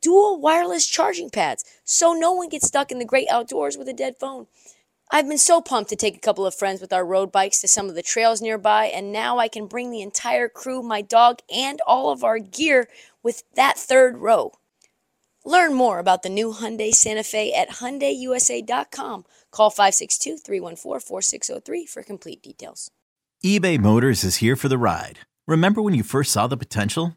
dual wireless charging pads so no one gets stuck in the great outdoors with a dead phone. I've been so pumped to take a couple of friends with our road bikes to some of the trails nearby, and now I can bring the entire crew, my dog, and all of our gear with that third row. Learn more about the new Hyundai Santa Fe at HyundaiUSA.com. Call 562-314-4603 for complete details. eBay Motors is here for the ride. Remember when you first saw the potential?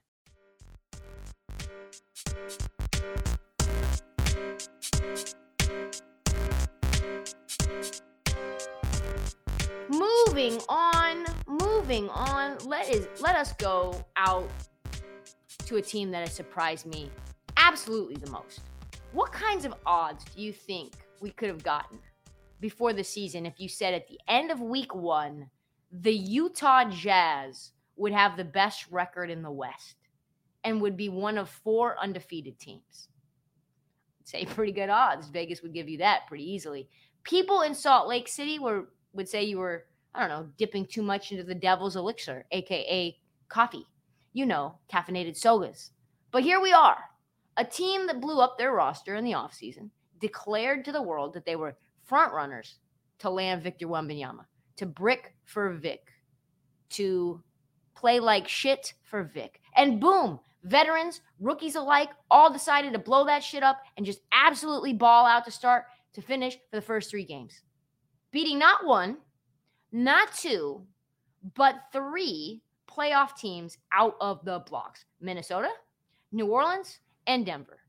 Moving on, moving on. Let is let us go out to a team that has surprised me absolutely the most. What kinds of odds do you think we could have gotten before the season if you said at the end of week 1 the Utah Jazz would have the best record in the West and would be one of four undefeated teams? I'd say pretty good odds. Vegas would give you that pretty easily. People in Salt Lake City were would say you were I don't know, dipping too much into the devil's elixir, aka coffee. You know, caffeinated sodas. But here we are, a team that blew up their roster in the offseason, declared to the world that they were front runners to land Victor Wembanyama, to brick for Vic, to play like shit for Vic. And boom, veterans, rookies alike, all decided to blow that shit up and just absolutely ball out to start to finish for the first three games. Beating not one, not two, but three playoff teams out of the blocks Minnesota, New Orleans, and Denver.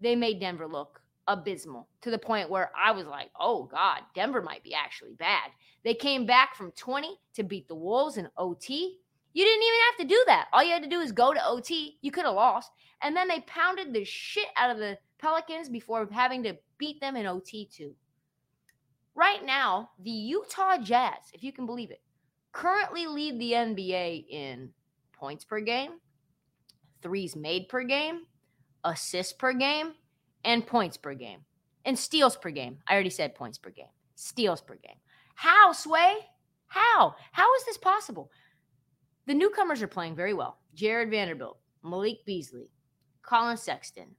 They made Denver look abysmal to the point where I was like, oh God, Denver might be actually bad. They came back from 20 to beat the Wolves in OT. You didn't even have to do that. All you had to do is go to OT. You could have lost. And then they pounded the shit out of the Pelicans before having to beat them in OT too. Right now, the Utah Jazz, if you can believe it, currently lead the NBA in points per game, threes made per game, assists per game, and points per game, and steals per game. I already said points per game, steals per game. How, Sway? How? How is this possible? The newcomers are playing very well. Jared Vanderbilt, Malik Beasley, Colin Sexton.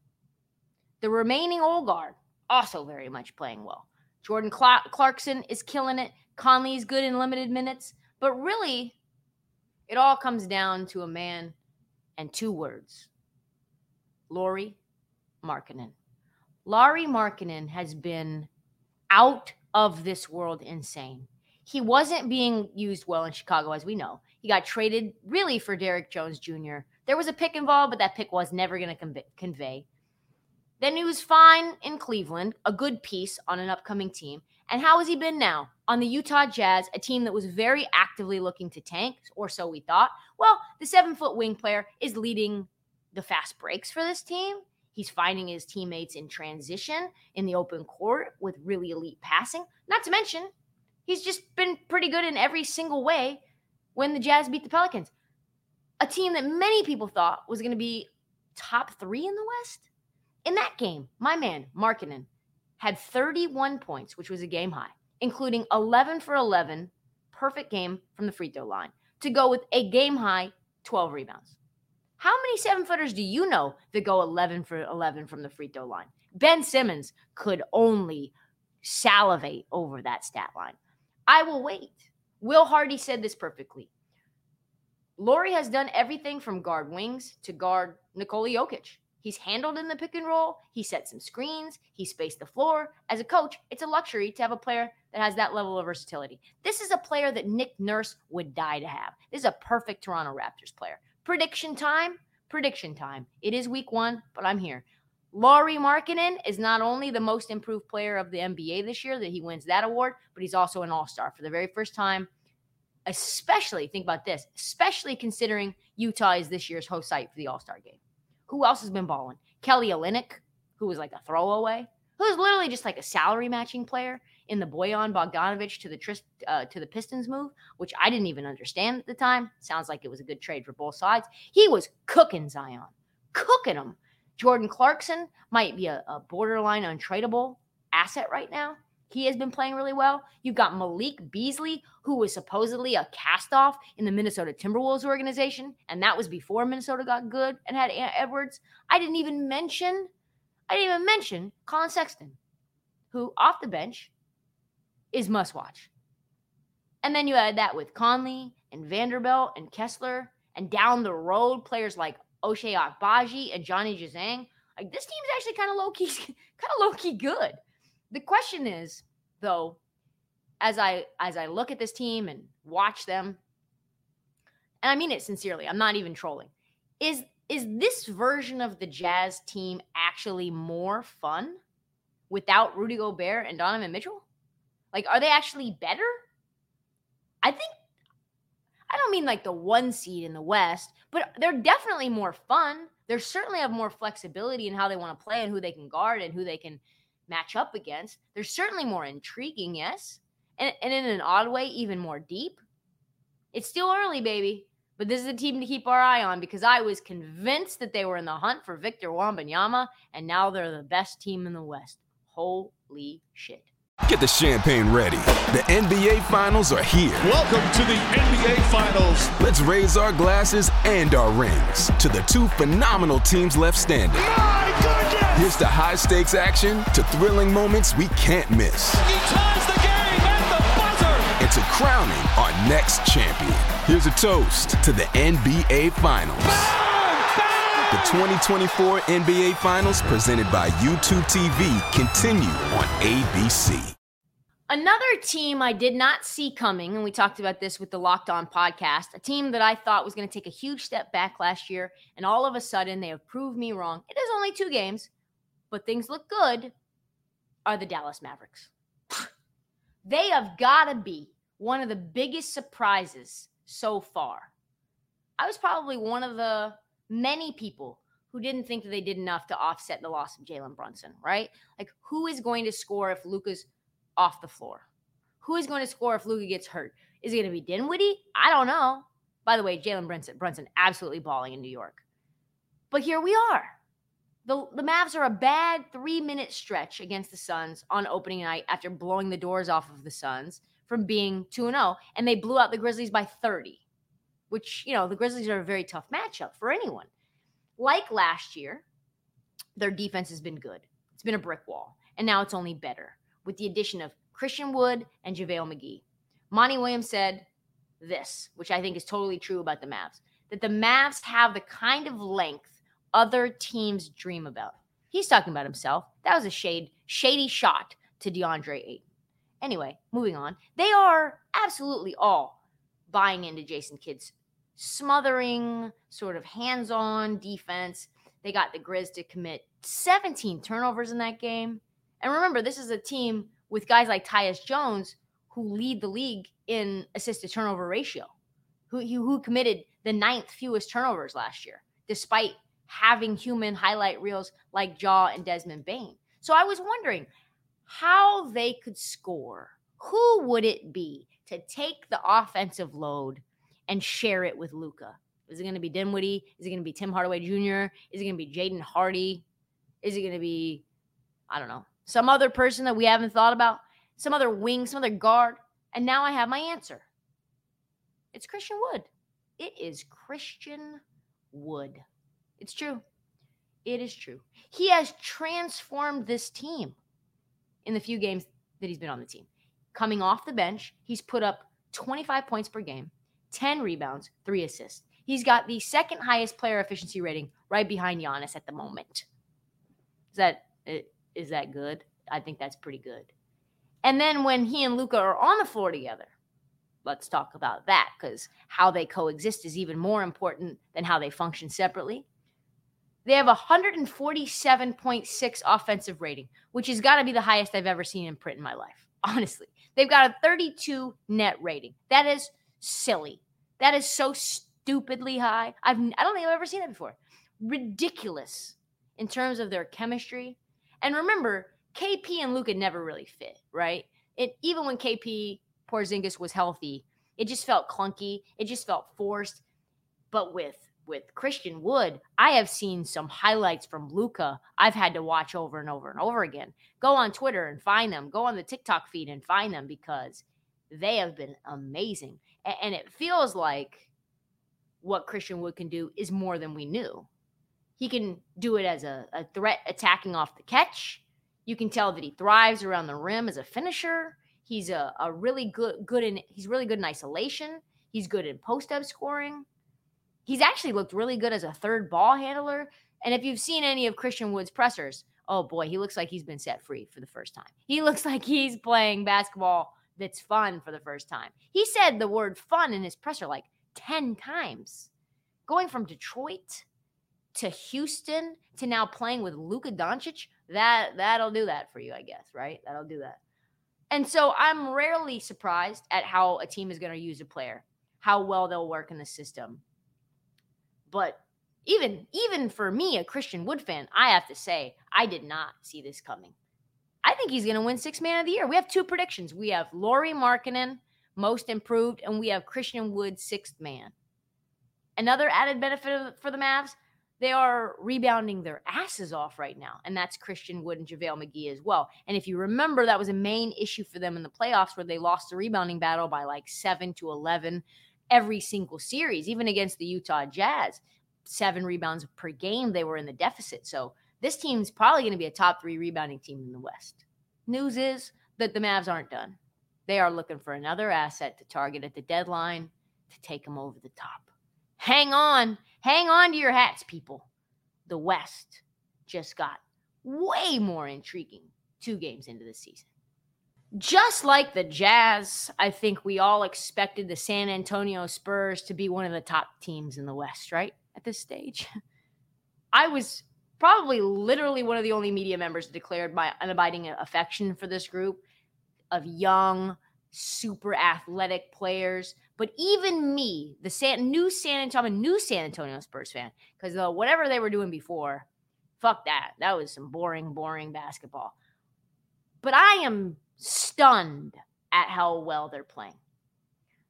The remaining old guard also very much playing well. Jordan Clarkson is killing it. Conley is good in limited minutes. But really, it all comes down to a man and two words Lauri Markkanen. Lauri Markkanen has been out of this world insane. He wasn't being used well in Chicago, as we know. He got traded really for Derrick Jones Jr. There was a pick involved, but that pick was never going to convey. Then he was fine in Cleveland, a good piece on an upcoming team. And how has he been now? On the Utah Jazz, a team that was very actively looking to tank, or so we thought. Well, the seven foot wing player is leading the fast breaks for this team. He's finding his teammates in transition in the open court with really elite passing. Not to mention, he's just been pretty good in every single way when the Jazz beat the Pelicans. A team that many people thought was going to be top three in the West in that game, my man, Markkanen, had 31 points, which was a game high, including 11 for 11 perfect game from the free throw line to go with a game high 12 rebounds. How many seven footers do you know that go 11 for 11 from the free throw line? Ben Simmons could only salivate over that stat line. I will wait. Will Hardy said this perfectly. Lauri has done everything from guard wings to guard Nikola Jokic. He's handled in the pick and roll. He set some screens. He spaced the floor. As a coach, it's a luxury to have a player that has that level of versatility. This is a player that Nick Nurse would die to have. This is a perfect Toronto Raptors player. Prediction time. Prediction time. It is week one, but I'm here. Lauri Markkanen is not only the most improved player of the NBA this year, that he wins that award, but he's also an all star for the very first time. Especially, think about this, especially considering Utah is this year's host site for the all star game. Who else has been balling? Kelly Olynyk, who was like a throwaway, who's literally just like a salary matching player in the Bojan Bogdanovich to the uh, to the Pistons move, which I didn't even understand at the time. Sounds like it was a good trade for both sides. He was cooking Zion, cooking him. Jordan Clarkson might be a, a borderline untradeable asset right now. He has been playing really well. You've got Malik Beasley, who was supposedly a cast off in the Minnesota Timberwolves organization, and that was before Minnesota got good and had Edwards. I didn't even mention, I didn't even mention Colin Sexton, who off the bench is must watch. And then you add that with Conley and Vanderbilt and Kessler, and down the road, players like Ochai Agbaji and Johnny Juzang. Like this team's actually kind of low key, kind of low key good. The question is, though, as I as I look at this team and watch them, and I mean it sincerely, I'm not even trolling. Is is this version of the Jazz team actually more fun without Rudy Gobert and Donovan Mitchell? Like, are they actually better? I think I don't mean like the one seed in the West, but they're definitely more fun. They certainly have more flexibility in how they want to play and who they can guard and who they can match up against. They're certainly more intriguing, yes. And, and in an odd way, even more deep. It's still early, baby. But this is a team to keep our eye on because I was convinced that they were in the hunt for Victor Wembanyama, and now they're the best team in the West. Holy shit. Get the champagne ready. The NBA Finals are here. Welcome to the NBA Finals. Let's raise our glasses and our rings to the two phenomenal teams left standing. My goodness! Here's the high stakes action, to thrilling moments we can't miss. He ties the game at the buzzer. And to crowning our next champion. Here's a toast to the NBA Finals. The 2024 NBA Finals, presented by YouTube TV, continue on ABC. Another team I did not see coming, and we talked about this with the Locked On podcast, a team that I thought was going to take a huge step back last year, and all of a sudden they have proved me wrong. It is only two games, but things look good, are the Dallas Mavericks. they have got to be one of the biggest surprises so far. I was probably one of the many people who didn't think that they did enough to offset the loss of Jalen Brunson, right? Like, who is going to score if Luka's off the floor? Who is going to score if Luka gets hurt? Is it going to be Dinwiddie? I don't know. By the way, Jalen Brunson, Brunson absolutely balling in New York. But here we are. The, the Mavs are a bad three minute stretch against the Suns on opening night after blowing the doors off of the Suns from being 2 0. And they blew out the Grizzlies by 30 which, you know, the Grizzlies are a very tough matchup for anyone. Like last year, their defense has been good. It's been a brick wall. And now it's only better with the addition of Christian Wood and JaVale McGee. Monty Williams said this, which I think is totally true about the Mavs, that the Mavs have the kind of length other teams dream about. He's talking about himself. That was a shade, shady shot to DeAndre Ayton. Anyway, moving on. They are absolutely all buying into Jason Kidd's smothering, sort of hands on defense. They got the Grizz to commit 17 turnovers in that game. And remember, this is a team with guys like Tyus Jones who lead the league in assist to turnover ratio, who, who committed the ninth fewest turnovers last year, despite having human highlight reels like Ja and Desmond Bane. So I was wondering how they could score. Who would it be to take the offensive load and share it with Luka? Is it going to be Dinwiddie? Is it going to be Tim Hardaway Jr.? Is it going to be Jaden Hardy? Is it going to be, I don't know, some other person that we haven't thought about? Some other wing, some other guard? And now I have my answer. It's Christian Wood. It is Christian Wood. It's true. It is true. He has transformed this team in the few games that he's been on the team. Coming off the bench, he's put up 25 points per game, 10 rebounds, three assists. He's got the second highest player efficiency rating right behind Giannis at the moment. Is that is that good? I think that's pretty good. And then when he and Luka are on the floor together, let's talk about that because how they coexist is even more important than how they function separately. They have a 147.6 offensive rating, which has got to be the highest I've ever seen in print in my life. Honestly, they've got a 32 net rating. That is silly. That is so stupidly high. I've I don't think I've ever seen that before. Ridiculous in terms of their chemistry. And remember, KP and Luka never really fit, right? It even when KP Porzingis was healthy, it just felt clunky. It just felt forced. But with with Christian Wood, I have seen some highlights from Luka I've had to watch over and over and over again. Go on Twitter and find them. Go on the TikTok feed and find them because they have been amazing. And it feels like what Christian Wood can do is more than we knew. He can do it as a, a threat attacking off the catch. You can tell that he thrives around the rim as a finisher. He's a, a really good good in he's really good in isolation. He's good in post up scoring. He's actually looked really good as a third ball handler. And if you've seen any of Christian Wood's pressers, oh boy, he looks like he's been set free for the first time. He looks like he's playing basketball that's fun for the first time. He said the word fun in his presser like 10 times. Going from Detroit to Houston to now playing with Luka Doncic, that that'll do that for you, I guess, right? That'll do that. And so I'm rarely surprised at how a team is going to use a player, how well they'll work in the system. But even even for me, a Christian Wood fan, I have to say I did not see this coming. I think he's going to win Sixth Man of the Year. We have two predictions. We have Lauri Markkanen, most improved, and we have Christian Wood, sixth man. Another added benefit for the Mavs, they are rebounding their asses off right now. And that's Christian Wood and JaVale McGee as well. And if you remember, that was a main issue for them in the playoffs where they lost the rebounding battle by like seven to 11 every single series, even against the Utah Jazz. Seven rebounds per game, they were in the deficit. So this team's probably going to be a top three rebounding team in the West. News is that the Mavs aren't done. They are looking for another asset to target at the deadline to take them over the top. Hang on. Hang on to your hats, people. The West just got way more intriguing two games into the season. Just like the Jazz, I think we all expected the San Antonio Spurs to be one of the top teams in the West, right? At this stage. I was probably literally one of the only media members that declared my unabiding affection for this group of young, super athletic players. But even me, the San, new San Antonio, new San Antonio Spurs fan, because uh, whatever they were doing before, fuck that. That was some boring, boring basketball. But I am stunned at how well they're playing.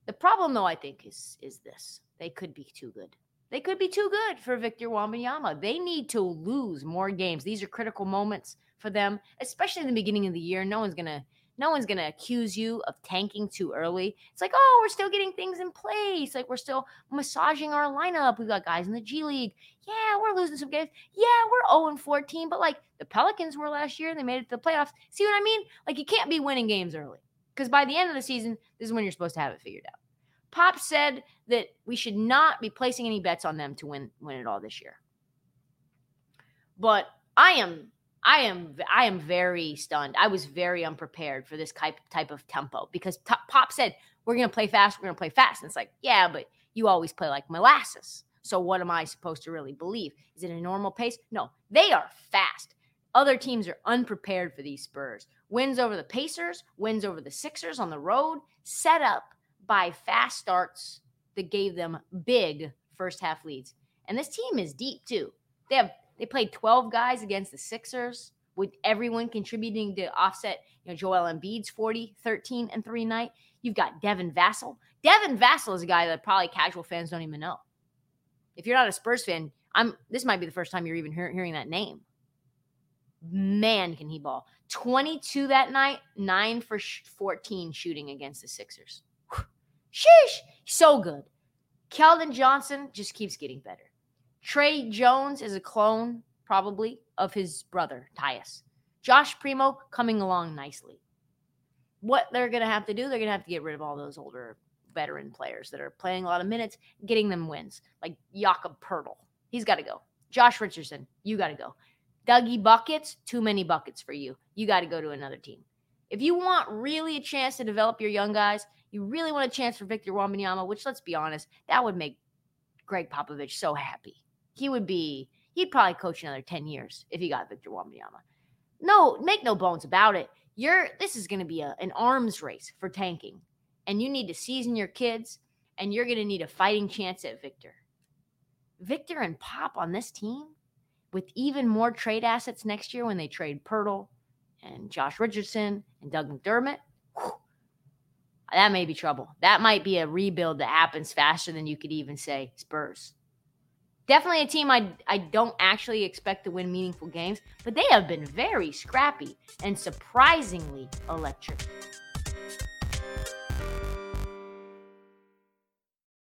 The problem, though, I think is is this: they could be too good. They could be too good for Victor Wembanyama. They need to lose more games. These are critical moments for them, especially in the beginning of the year. No one's gonna no one's going to accuse you of tanking too early. It's like, oh, we're still getting things in place. Like we're still massaging our lineup. We've got guys in the G League. Yeah, we're losing some games. Yeah, we're 0 14, but like the Pelicans were last year and they made it to the playoffs. See what I mean? Like you can't be winning games early because by the end of the season, this is when you're supposed to have it figured out. Pop said that we should not be placing any bets on them to win win it all this year. But I am I am I am very stunned. I was very unprepared for this type type of tempo because t- Pop said we're going to play fast, we're going to play fast. And it's like, yeah, but you always play like molasses. So what am I supposed to really believe? Is it a normal pace? No, they are fast. Other teams are unprepared for these Spurs. Wins over the Pacers, wins over the Sixers on the road, set up by fast starts that gave them big first half leads. And this team is deep too. They have they played 12 guys against the Sixers with everyone contributing to offset, you know, Joel Embiid's 40, 13, and 3 night. You've got Devin Vassell. Devin Vassell is a guy that probably casual fans don't even know. If you're not a Spurs fan, I'm this might be the first time you're even hear, hearing that name. Man, can he ball. 22 that night, 9 for 14 shooting against the Sixers. Sheesh. So good. Keldon Johnson just keeps getting better. Tre Jones is a clone, probably, of his brother, Tyus. Josh Primo coming along nicely. What they're going to have to do, they're going to have to get rid of all those older veteran players that are playing a lot of minutes, getting them wins, like Jakob Poeltl. He's got to go. Josh Richardson, you got to go. Dougie Buckets, too many buckets for you. You got to go to another team. If you want really a chance to develop your young guys, you really want a chance for Victor Wembanyama, which let's be honest, that would make Gregg Popovich so happy. He would be, he'd probably coach another 10 years if he got Victor Wembanyama. No, make no bones about it. You're this is going to be a, an arms race for tanking. And you need to season your kids, and you're going to need a fighting chance at Victor. Victor and Pop on this team with even more trade assets next year when they trade Poeltl and Josh Richardson and Doug McDermott. Whew, that may be trouble. That might be a rebuild that happens faster than you could even say Spurs. Definitely a team I, I don't actually expect to win meaningful games, but they have been very scrappy and surprisingly electric.